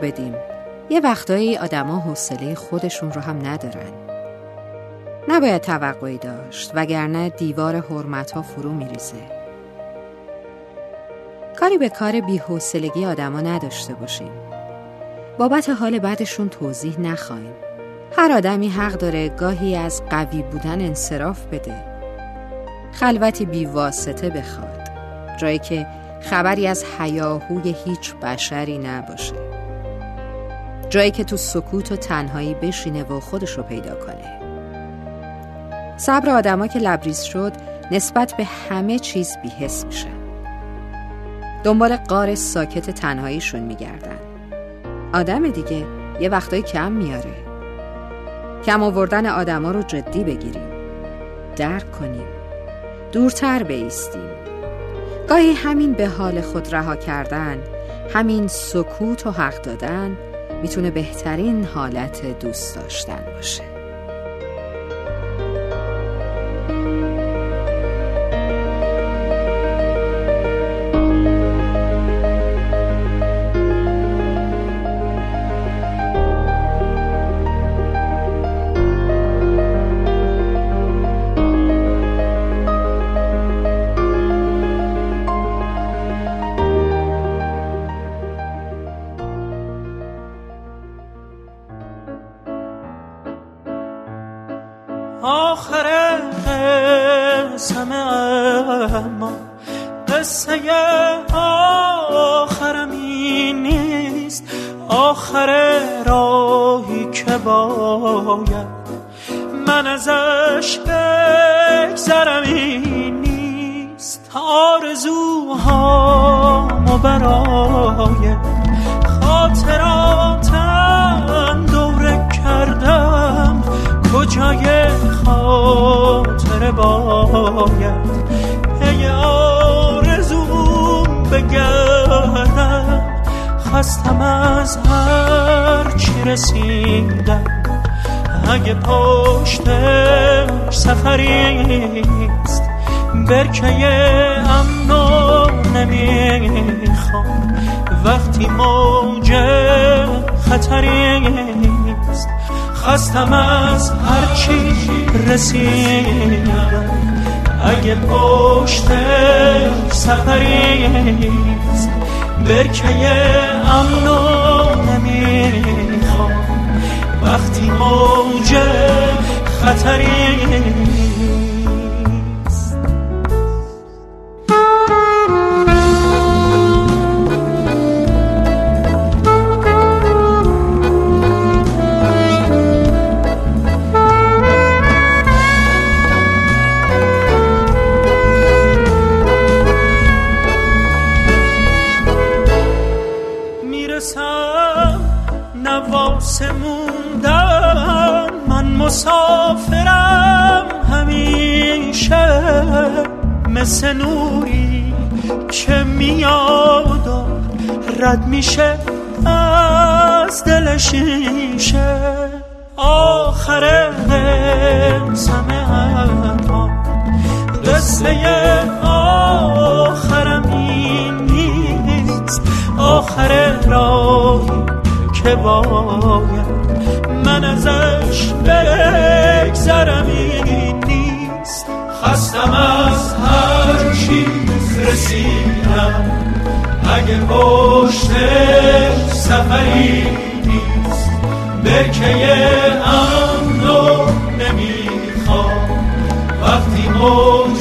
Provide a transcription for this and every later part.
بدیم. یه وقتایی آدما حوصله خودشون رو هم ندارن. نباید توقعی داشت وگرنه دیوار حرمت ها فرو میریزه. کاری به کار بیحوصلگی آدما نداشته باشیم. بابت حال بعدشون توضیح نخواهیم. هر آدمی حق داره گاهی از قوی بودن انصراف بده. خلوتی بیواسطه بخواد. جایی که خبری از حیاهوی هیچ بشری نباشه. جایی که تو سکوت و تنهایی بشینه و خودش رو پیدا کنه. صبر آدما که لبریز شد نسبت به همه چیز بیحس میشن دنبال قار ساکت تنهاییشون میگردن. آدم دیگه یه وقتایی کم میاره. کم آوردن آدما رو جدی بگیریم. درک کنیم. دورتر بیستیم. گاهی همین به حال خود رها کردن همین سکوت و حق دادن می‌تونه بهترین حالت دوست داشتن باشه. آخر قسم اما قصه آخرم نیست. آخر راهی که باید من ازش بگذرم این نیست. آرزوهامو برای باید پی آرزوم بگردم. خستم از هر چی رسیدم. اگه پشتش سفریست برکه امنو نمی‌خوام. وقتی موج خطریست خستم از هرچی رسیدم. اگه پشت سفریست برکه امنو نمی‌خوام. وقتی موج خطریست موندم من مسافرم همیشه مثل نوری که میاد و رد میشه از دل شیشه. آخر قسم اما قصه آخرم این نیست. آخر راهی که باید من ازش بگذرم این نیست. خستم از هر چیز رسیدم. اگه پشت سفری نیست برکه امنو نمی‌خوام. وقتی موج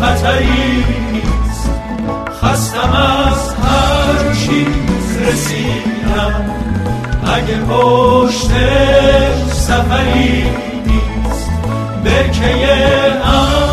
خطری نیست خستم اگه پشت سفری نیست برکه ام